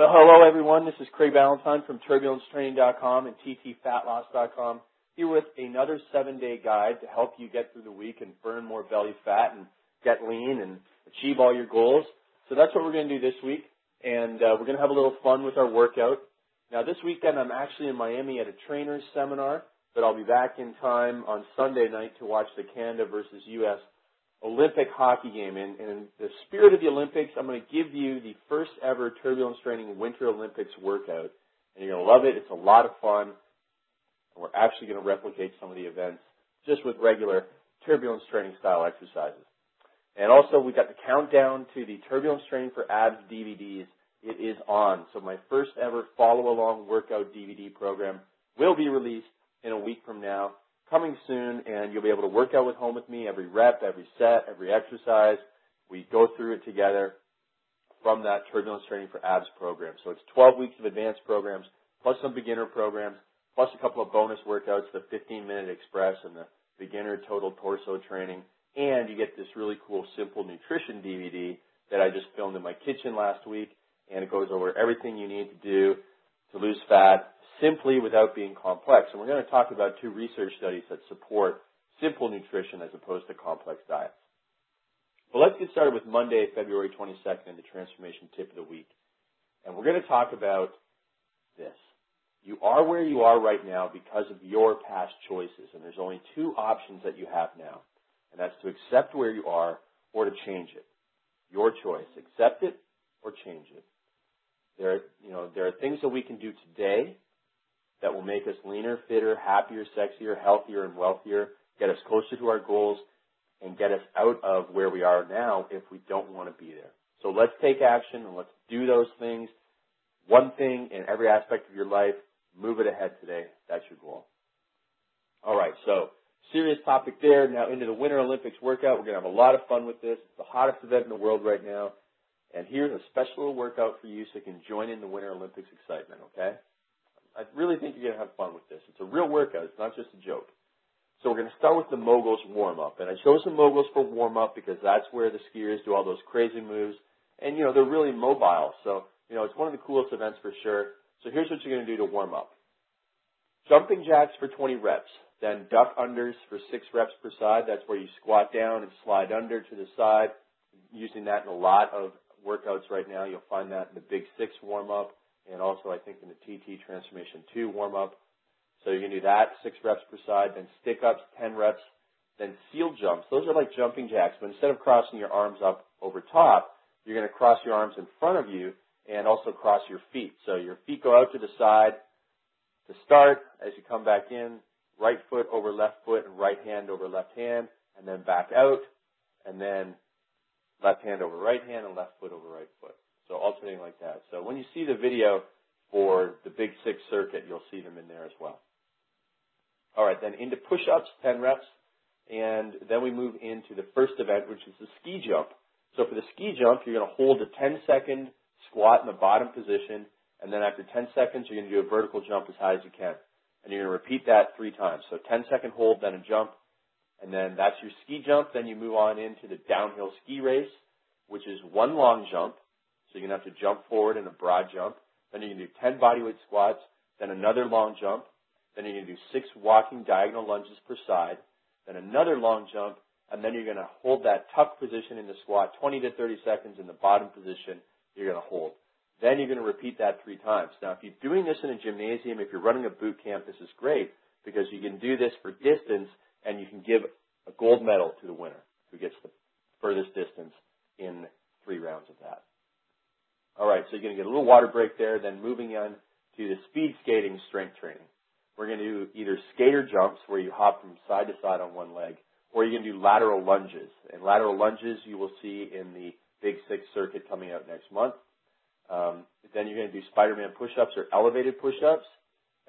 Well, hello everyone. This is Craig Ballantyne from TurbulenceTraining.com and TTFatLoss.com here with another seven-day guide to help you get through the week and burn more belly fat and get lean and achieve all your goals. So that's what we're going to do this week, and uh, we're going to have a little fun with our workout. Now this weekend I'm actually in Miami at a trainers seminar, but I'll be back in time on Sunday night to watch the Canada versus U.S. Olympic hockey game. And in the spirit of the Olympics, I'm going to give you the first ever turbulence training Winter Olympics workout. And you're going to love it. It's a lot of fun. And we're actually going to replicate some of the events just with regular turbulence training style exercises. And also, we've got the countdown to the turbulence training for abs DVDs. It is on. So my first ever follow along workout DVD program will be released in a week from now coming soon, and you'll be able to work out with home with me every rep, every set, every exercise. We go through it together from that turbulence training for abs program. So it's 12 weeks of advanced programs, plus some beginner programs, plus a couple of bonus workouts, the 15 minute express and the beginner total torso training. And you get this really cool simple nutrition DVD that I just filmed in my kitchen last week. And it goes over everything you need to do to lose fat, simply without being complex. And we're going to talk about two research studies that support simple nutrition as opposed to complex diets. But let's get started with Monday, February 22nd, and the transformation tip of the week. And we're going to talk about this. You are where you are right now because of your past choices, and there's only two options that you have now, and that's to accept where you are or to change it. Your choice. Accept it or change it. There, you know, there are things that we can do today that will make us leaner, fitter, happier, sexier, healthier, and wealthier, get us closer to our goals, and get us out of where we are now if we don't want to be there. So let's take action and let's do those things. One thing in every aspect of your life, move it ahead today. That's your goal. All right, so serious topic there. Now into the Winter Olympics workout. We're going to have a lot of fun with this. It's the hottest event in the world right now. And here's a special little workout for you so you can join in the Winter Olympics excitement, okay? I really think you're going to have fun with this. It's a real workout. It's not just a joke. So we're going to start with the moguls warm up. And I chose the moguls for warm up because that's where the skiers do all those crazy moves. And, you know, they're really mobile. So, you know, it's one of the coolest events for sure. So here's what you're going to do to warm up. Jumping jacks for 20 reps. Then duck unders for 6 reps per side. That's where you squat down and slide under to the side. Using that in a lot of workouts right now. You'll find that in the Big Six warm up and also I think in the TT Transformation 2 warm up. So you can do that, six reps per side, then stick ups, 10 reps, then seal jumps. Those are like jumping jacks, but instead of crossing your arms up over top, you're going to cross your arms in front of you and also cross your feet. So your feet go out to the side to start. As you come back in, right foot over left foot and right hand over left hand, and then back out, and then left hand over right hand and left foot over right foot. So alternating like that. So when you see the video for the Big Six circuit, you'll see them in there as well. All right, then into push-ups, 10 reps, and then we move into the first event, which is the ski jump. So for the ski jump, you're going to hold a 10-second squat in the bottom position, and then after 10 seconds, you're going to do a vertical jump as high as you can. And you're going to repeat that three times. So 10 second hold, then a jump, and then that's your ski jump. Then you move on into the downhill ski race, which is one long jump, so you're going to have to jump forward in a broad jump. Then you're going to do 10 bodyweight squats, then another long jump. Then you're going to do six walking diagonal lunges per side, then another long jump, and then you're going to hold that tuck position in the squat 20 to 30 seconds in the bottom position. You're going to hold. Then you're going to repeat that three times. Now, if you're doing this in a gymnasium, if you're running a boot camp, this is great because you can do this for distance and you can give a gold medal to the winner who gets the furthest distance in three rounds of that. All right, so you're going to get a little water break there, then moving on to the speed skating strength training. We're going to do either skater jumps where you hop from side to side on one leg, or you're going to do lateral lunges. And lateral lunges you will see in the Big Six circuit coming out next month. Um, then you're going to do Spider-Man push-ups or elevated push-ups,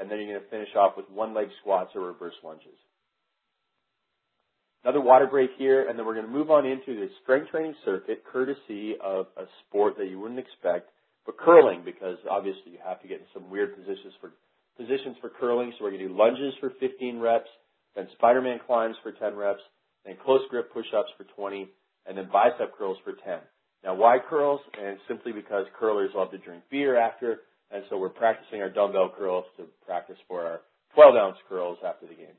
and then you're going to finish off with one-leg squats or reverse lunges. Another water break here, and then we're going to move on into the strength training circuit, courtesy of a sport that you wouldn't expect, but curling, because obviously you have to get in some weird positions for positions for curling. So we're going to do lunges for 15 reps, then Spider-Man climbs for 10 reps, then close grip push-ups for 20, and then bicep curls for 10. Now, why curls? And simply because curlers love to drink beer after, and so we're practicing our dumbbell curls to practice for our 12 ounce curls after the game.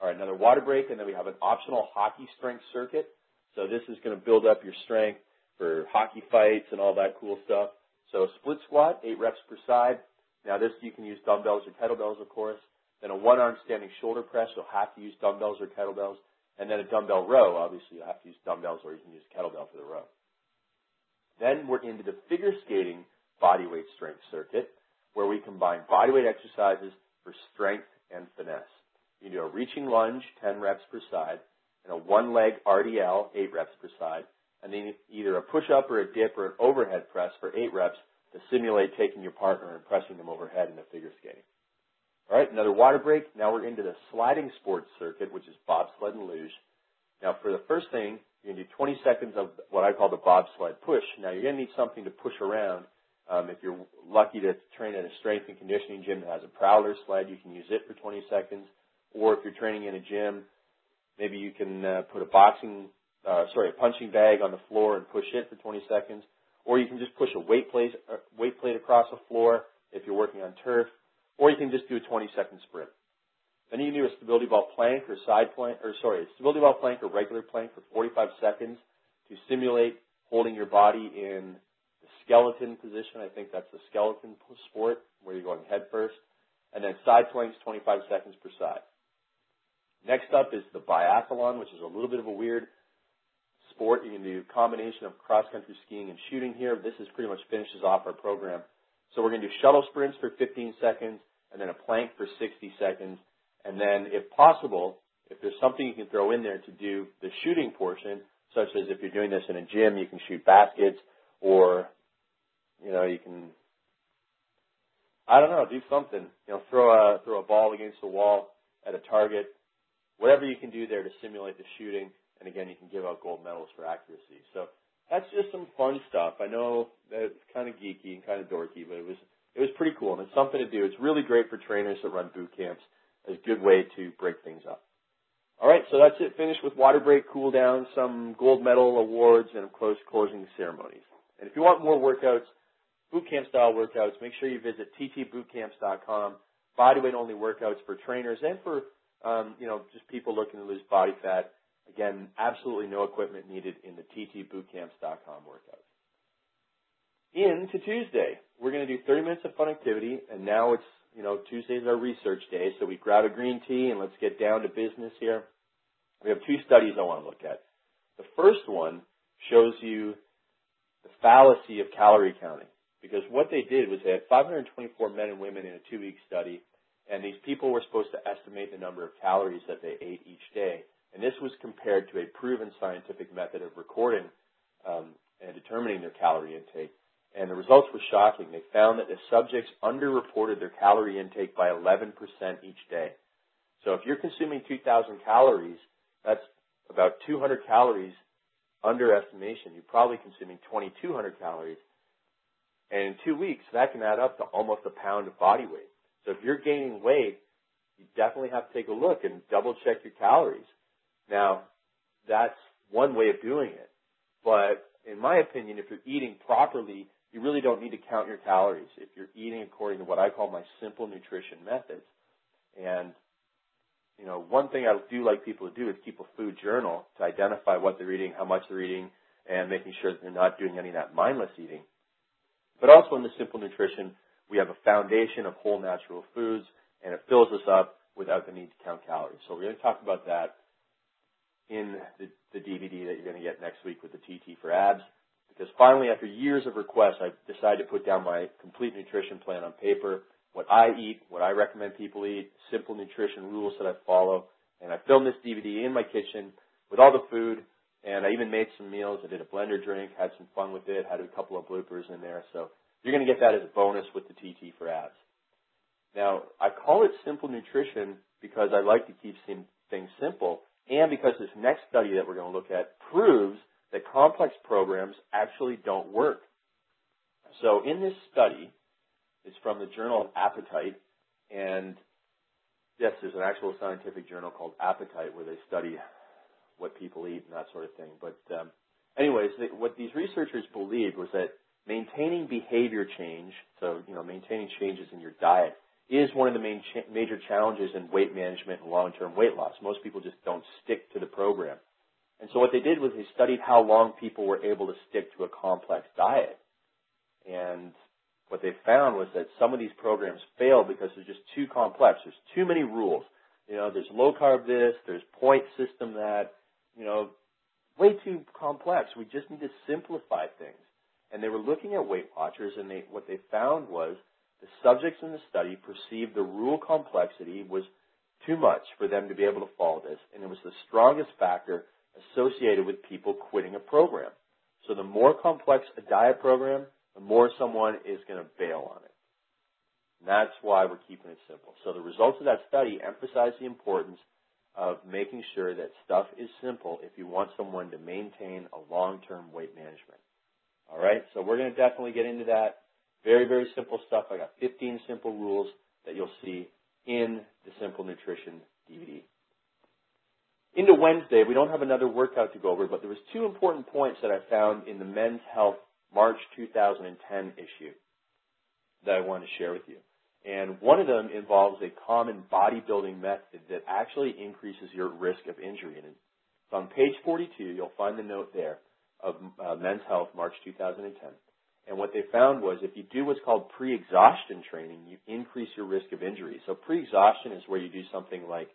All right, another water break, and then we have an optional hockey strength circuit. So this is going to build up your strength for hockey fights and all that cool stuff. So split squat, eight reps per side. Now this you can use dumbbells or kettlebells, of course. Then a one arm standing shoulder press, you'll have to use dumbbells or kettlebells. And then a dumbbell row, obviously you'll have to use dumbbells or you can use a kettlebell for the row. Then we're into the figure skating bodyweight strength circuit, where we combine bodyweight exercises for strength and finesse. You do a reaching lunge, 10 reps per side, and a one leg RDL, 8 reps per side, and then either a push up or a dip or an overhead press for 8 reps to simulate taking your partner and pressing them overhead in the figure skating. All right, another water break. Now we're into the sliding sports circuit, which is bobsled and luge. Now for the first thing, you're going to do 20 seconds of what I call the bobsled push. Now you're going to need something to push around. Um, if you're lucky to train at a strength and conditioning gym that has a prowler sled, you can use it for 20 seconds. Or if you're training in a gym, maybe you can uh, put a boxing, uh, sorry, a punching bag on the floor and push it for 20 seconds. Or you can just push a weight plate, uh, weight plate across the floor if you're working on turf. Or you can just do a 20 second sprint. Then you can do a stability ball plank or side plank, or sorry, a stability ball plank or regular plank for 45 seconds to simulate holding your body in the skeleton position. I think that's the skeleton sport where you're going head first. And then side planks, 25 seconds per side. Next up is the biathlon, which is a little bit of a weird sport. You can do a combination of cross country skiing and shooting here. This is pretty much finishes off our program. So we're going to do shuttle sprints for 15 seconds and then a plank for 60 seconds and then, if possible, if there's something you can throw in there to do the shooting portion, such as if you're doing this in a gym, you can shoot baskets, or you know, you can, I don't know, do something. You know, throw a throw a ball against the wall at a target. Whatever you can do there to simulate the shooting, and again, you can give out gold medals for accuracy. So that's just some fun stuff. I know that it's kind of geeky and kind of dorky, but it was it was pretty cool, and it's something to do. It's really great for trainers that run boot camps a good way to break things up. All right, so that's it. Finished with water break, cool down, some gold medal awards, and of course closing ceremonies. And if you want more workouts, boot camp style workouts, make sure you visit ttbootcamps.com. Bodyweight only workouts for trainers and for Um, just people looking to lose body fat. Again, absolutely no equipment needed in the ttbootcamps.com workouts. Into Tuesday, we're going to do 30 minutes of fun activity, and now it's you know, Tuesday's our research day, so we grab a green tea and let's get down to business here. We have two studies I want to look at. The first one shows you the fallacy of calorie counting. Because what they did was they had 524 men and women in a two-week study, and these people were supposed to estimate the number of calories that they ate each day. And this was compared to a proven scientific method of recording um, and determining their calorie intake and the results were shocking. They found that the subjects underreported their calorie intake by 11% each day. So if you're consuming 2,000 calories, that's about 200 calories underestimation. You're probably consuming 2,200 calories. And in two weeks, that can add up to almost a pound of body weight. If you're gaining weight, you definitely have to take a look and double check your calories. Now, that's one way of doing it. But in my opinion, if you're eating properly, you really don't need to count your calories if you're eating according to what I call my simple nutrition methods. And, you know, one thing I do like people to do is keep a food journal to identify what they're eating, how much they're eating, and making sure that they're not doing any of that mindless eating. But also in the simple nutrition, we have a foundation of whole natural foods, and it fills us up without the need to count calories. So we're going to talk about that in the, the DVD that you're going to get next week with the TT for abs. Because finally, after years of requests, I decided to put down my complete nutrition plan on paper, what I eat, what I recommend people eat, simple nutrition rules that I follow. And I filmed this DVD in my kitchen with all the food, and I even made some meals. I did a blender drink, had some fun with it, had a couple of bloopers in there. So you're going to get that as a bonus with the TT for abs. Now, I call it simple nutrition because I like to keep things simple, and because this next study that we're going to look at proves that complex programs actually don't work. So in this study, it's from the Journal of Appetite, and yes, there's an actual scientific journal called Appetite where they study what people eat and that sort of thing. But um, anyways, they, what these researchers believed was that maintaining behavior change, so you know, maintaining changes in your diet, is one of the main cha- major challenges in weight management and long-term weight loss. Most people just don't stick to the program. And so what they did was they studied how long people were able to stick to a complex diet. And what they found was that some of these programs fail because they're just too complex. There's too many rules. You know, there's low carb this, there's point system that, you know, way too complex. We just need to simplify things. And they were looking at Weight Watchers and they, what they found was the subjects in the study perceived the rule complexity was too much for them to be able to follow this. And it was the strongest factor associated with people quitting a program. So the more complex a diet program, the more someone is going to bail on it. And that's why we're keeping it simple. So the results of that study emphasize the importance of making sure that stuff is simple if you want someone to maintain a long-term weight management. All right, so we're going to definitely get into that. Very, very simple stuff. I got 15 simple rules that you'll see in the Simple Nutrition DVD. Into Wednesday, we don't have another workout to go over, but there was two important points that I found in the Men's Health March 2010 issue that I want to share with you. And one of them involves a common bodybuilding method that actually increases your risk of injury. And it's on page 42, you'll find the note there of uh, Men's Health March 2010. And what they found was if you do what's called pre-exhaustion training, you increase your risk of injury. So pre-exhaustion is where you do something like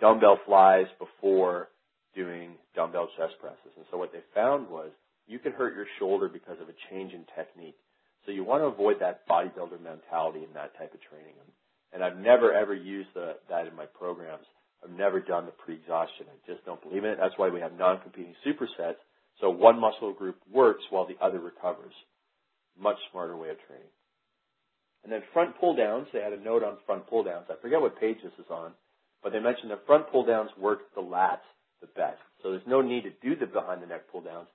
dumbbell flies before doing dumbbell chest presses. And so what they found was you could hurt your shoulder because of a change in technique. So you want to avoid that bodybuilder mentality in that type of training. And I've never ever used the, that in my programs. I've never done the pre-exhaustion. I just don't believe in it. That's why we have non-competing supersets. So one muscle group works while the other recovers. Much smarter way of training. And then front pull downs, they had a note on front pull downs. I forget what page this is on, but they mentioned that front pull downs work the lats the best. So there's no need to do the behind the neck pull downs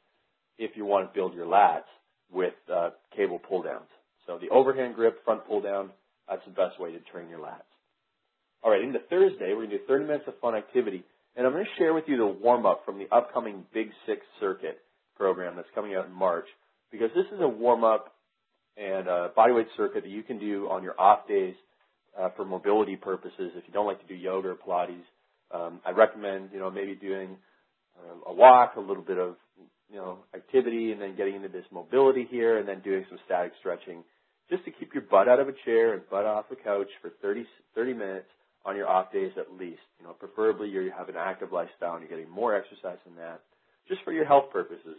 if you want to build your lats with uh, cable pull downs. So the overhand grip, front pull down, that's the best way to train your lats. All right, into Thursday, we're going to do 30 minutes of fun activity, and I'm going to share with you the warm up from the upcoming Big Six Circuit program that's coming out in March, because this is a warm up and a bodyweight circuit that you can do on your off days uh, for mobility purposes. If you don't like to do yoga or Pilates, um, I recommend you know maybe doing uh, a walk, a little bit of you know, activity and then getting into this mobility here and then doing some static stretching just to keep your butt out of a chair and butt off the couch for 30, 30 minutes on your off days at least. You know, preferably you have an active lifestyle and you're getting more exercise than that just for your health purposes.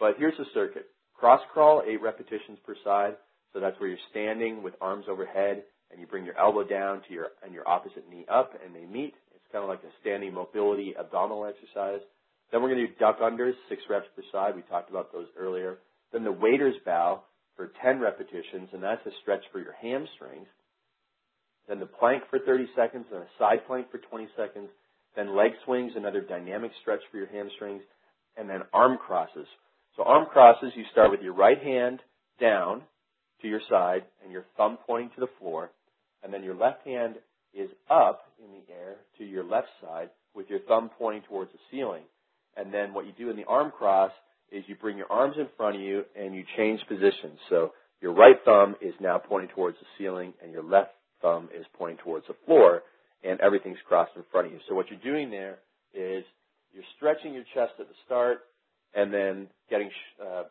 But here's the circuit. Cross crawl, eight repetitions per side. So that's where you're standing with arms overhead and you bring your elbow down to your, and your opposite knee up and they meet. It's kind of like a standing mobility abdominal exercise. Then we're going to do duck unders, six reps per side. We talked about those earlier. Then the waiter's bow for 10 repetitions, and that's a stretch for your hamstrings. Then the plank for 30 seconds, then a side plank for 20 seconds. Then leg swings, another dynamic stretch for your hamstrings. And then arm crosses. So arm crosses, you start with your right hand down to your side and your thumb pointing to the floor. And then your left hand is up in the air to your left side with your thumb pointing towards the ceiling. And then what you do in the arm cross is you bring your arms in front of you and you change positions. So your right thumb is now pointing towards the ceiling and your left thumb is pointing towards the floor and everything's crossed in front of you. So what you're doing there is you're stretching your chest at the start and then getting sh- uh,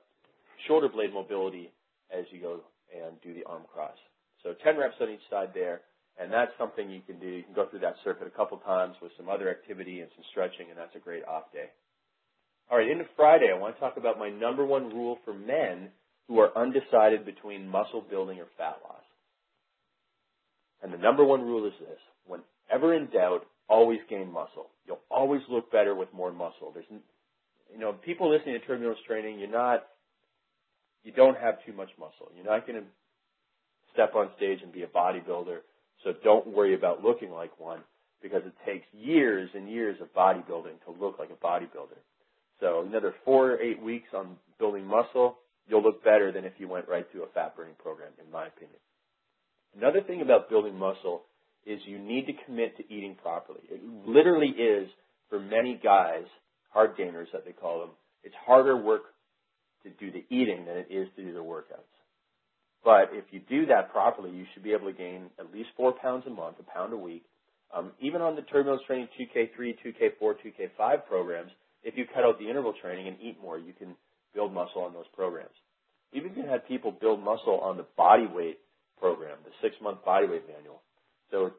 shoulder blade mobility as you go and do the arm cross. So 10 reps on each side there. And that's something you can do. You can go through that circuit a couple times with some other activity and some stretching, and that's a great off day. All right, into Friday, I want to talk about my number one rule for men who are undecided between muscle building or fat loss. And the number one rule is this whenever in doubt, always gain muscle. You'll always look better with more muscle. There's, you know, people listening to turbulence training, you're not, you don't have too much muscle. You're not going to step on stage and be a bodybuilder. So don't worry about looking like one because it takes years and years of bodybuilding to look like a bodybuilder. So another four or eight weeks on building muscle, you'll look better than if you went right through a fat burning program, in my opinion. Another thing about building muscle is you need to commit to eating properly. It literally is, for many guys, hard gainers that they call them, It's harder work to do the eating than it is to do the workouts. But if you do that properly, you should be able to gain at least four pounds a month, a pound a week. Um, even on the turbulence training 2K3, 2K4, 2K5 programs, if you cut out the interval training and eat more, you can build muscle on those programs. Even can have people build muscle on the body weight program, the six month body weight manual. So,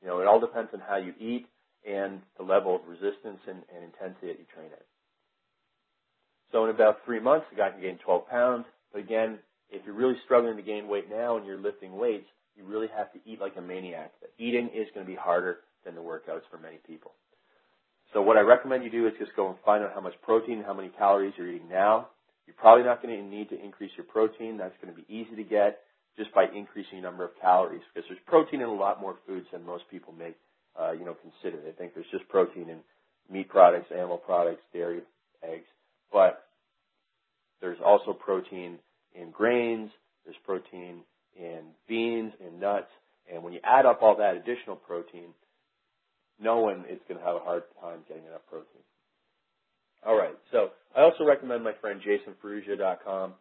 you know, it all depends on how you eat and the level of resistance and, and intensity that you train at. So in about three months, the guy can gain 12 pounds. But again, if you're really struggling to gain weight now and you're lifting weights, you really have to eat like a maniac. Eating is going to be harder than the workouts for many people. So what I recommend you do is just go and find out how much protein, how many calories you're eating now. You're probably not going to need to increase your protein. That's going to be easy to get just by increasing the number of calories because there's protein in a lot more foods than most people may, uh, you know, consider. They think there's just protein in meat products, animal products, dairy, eggs, but there's also protein in grains. There's protein in beans and nuts. And when you add up all that additional protein, no one is going to have a hard time getting enough protein. All right. So I also recommend my friend JasonFerruggia.com.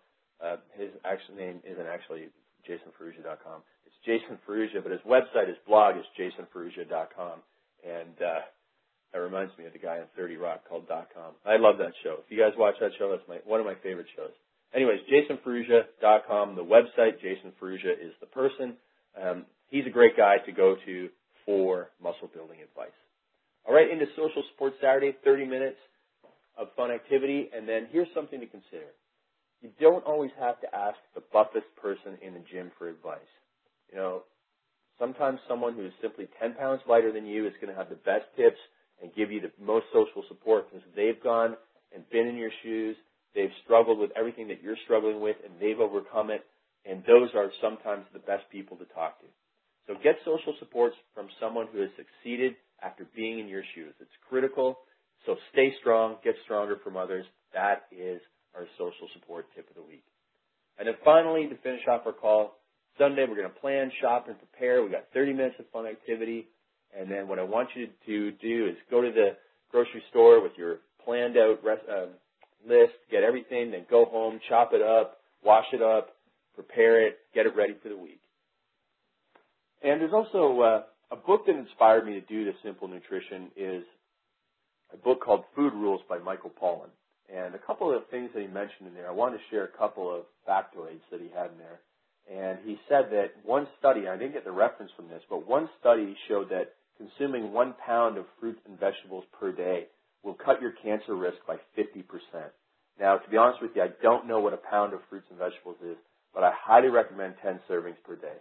Uh, his actual name isn't actually JasonFerruggia.com. It's Jason Ferruggia, but his website, his blog is JasonFerruggia.com. And uh, that reminds me of the guy on 30 Rock called .com. I love that show. If you guys watch that show, that's my one of my favorite shows. Anyways, JasonFerruggia.com, the website. Jason Ferruggia is the person. Um, he's a great guy to go to for muscle building advice. All right, into Social Sports Saturday, 30 minutes of fun activity, and then here's something to consider. You don't always have to ask the buffest person in the gym for advice. You know, sometimes someone who is simply 10 pounds lighter than you is going to have the best tips and give you the most social support because they've gone and been in your shoes. They've struggled with everything that you're struggling with and they've overcome it. And those are sometimes the best people to talk to. So get social supports from someone who has succeeded after being in your shoes. It's critical. So stay strong, get stronger from others. That is our social support tip of the week. And then finally, to finish off our call, Sunday we're going to plan, shop, and prepare. We've got 30 minutes of fun activity. And then what I want you to do is go to the grocery store with your planned out rest, uh, list, get everything, then go home, chop it up, wash it up, prepare it, get it ready for the week. And there's also uh, a book that inspired me to do this simple nutrition is a book called Food Rules by Michael Pollan. And a couple of things that he mentioned in there, I wanted to share a couple of factoids that he had in there. And he said that one study, I didn't get the reference from this, but one study showed that consuming one pound of fruits and vegetables per day will cut your cancer risk by 50%. Now, to be honest with you, I don't know what a pound of fruits and vegetables is, but I highly recommend 10 servings per day.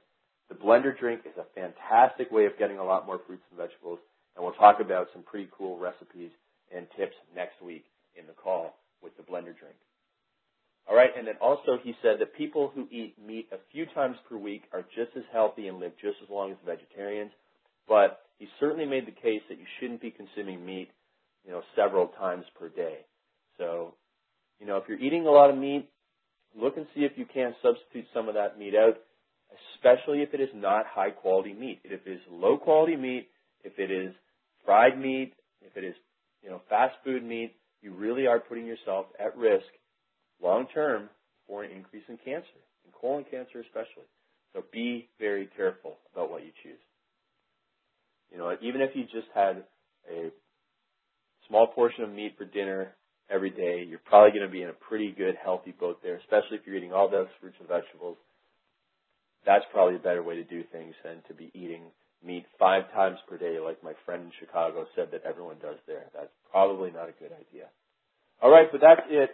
The blender drink is a fantastic way of getting a lot more fruits and vegetables, and we'll talk about some pretty cool recipes and tips next week in the call with the blender drink. All right, and then also he said that people who eat meat a few times per week are just as healthy and live just as long as vegetarians, but he certainly made the case that you shouldn't be consuming meat, you know, several times per day. So, you know, if you're eating a lot of meat, look and see if you can't substitute some of that meat out, especially if it is not high quality meat. If it is low quality meat, if it is fried meat, if it is, you know, fast food meat, you really are putting yourself at risk long term for an increase in cancer, in colon cancer especially. So be very careful about what you choose. You know, even if you just had a small portion of meat for dinner every day, you're probably going to be in a pretty good, healthy boat there, especially if you're eating all those fruits and vegetables. That's probably a better way to do things than to be eating meat five times per day, like my friend in Chicago said that everyone does there. That's probably not a good idea. All right, but that's it.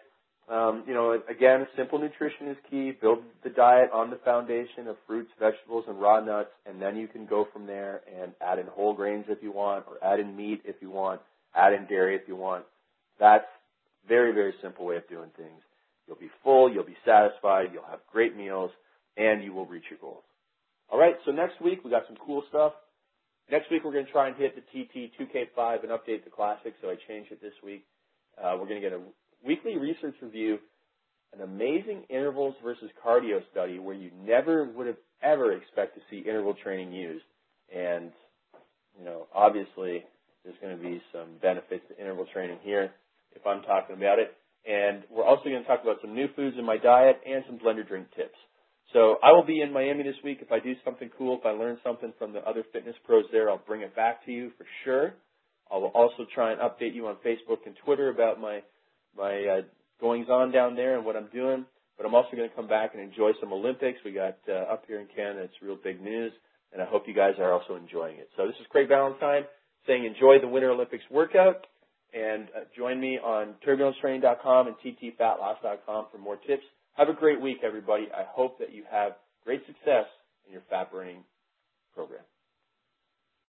Um, you know, again, simple nutrition is key. Build the diet on the foundation of fruits, vegetables, and raw nuts, and then you can go from there and add in whole grains if you want, or add in meat if you want, add in dairy if you want. That's very, very simple way of doing things. You'll be full, you'll be satisfied, you'll have great meals, and you will reach your goals. All right, so next week we got some cool stuff. Next week we're going to try and hit the TT 2K5 and update the classic, so I changed it this week. Uh, we're going to get a weekly research review, an amazing intervals versus cardio study where you never would have ever expect to see interval training used. And, you know, obviously there's going to be some benefits to interval training here if I'm talking about it. And we're also going to talk about some new foods in my diet and some blender drink tips. So I will be in Miami this week. If I do something cool, if I learn something from the other fitness pros there, I'll bring it back to you for sure. I will also try and update you on Facebook and Twitter about my my uh, goings on down there and what I'm doing. But I'm also going to come back and enjoy some Olympics. We got uh, up here in Canada. It's real big news, and I hope you guys are also enjoying it. So this is Craig Ballantyne saying enjoy the Winter Olympics workout, and uh, join me on turbulencetraining.com and ttfatloss.com for more tips. Have a great week, everybody. I hope that you have great success in your fat burning program.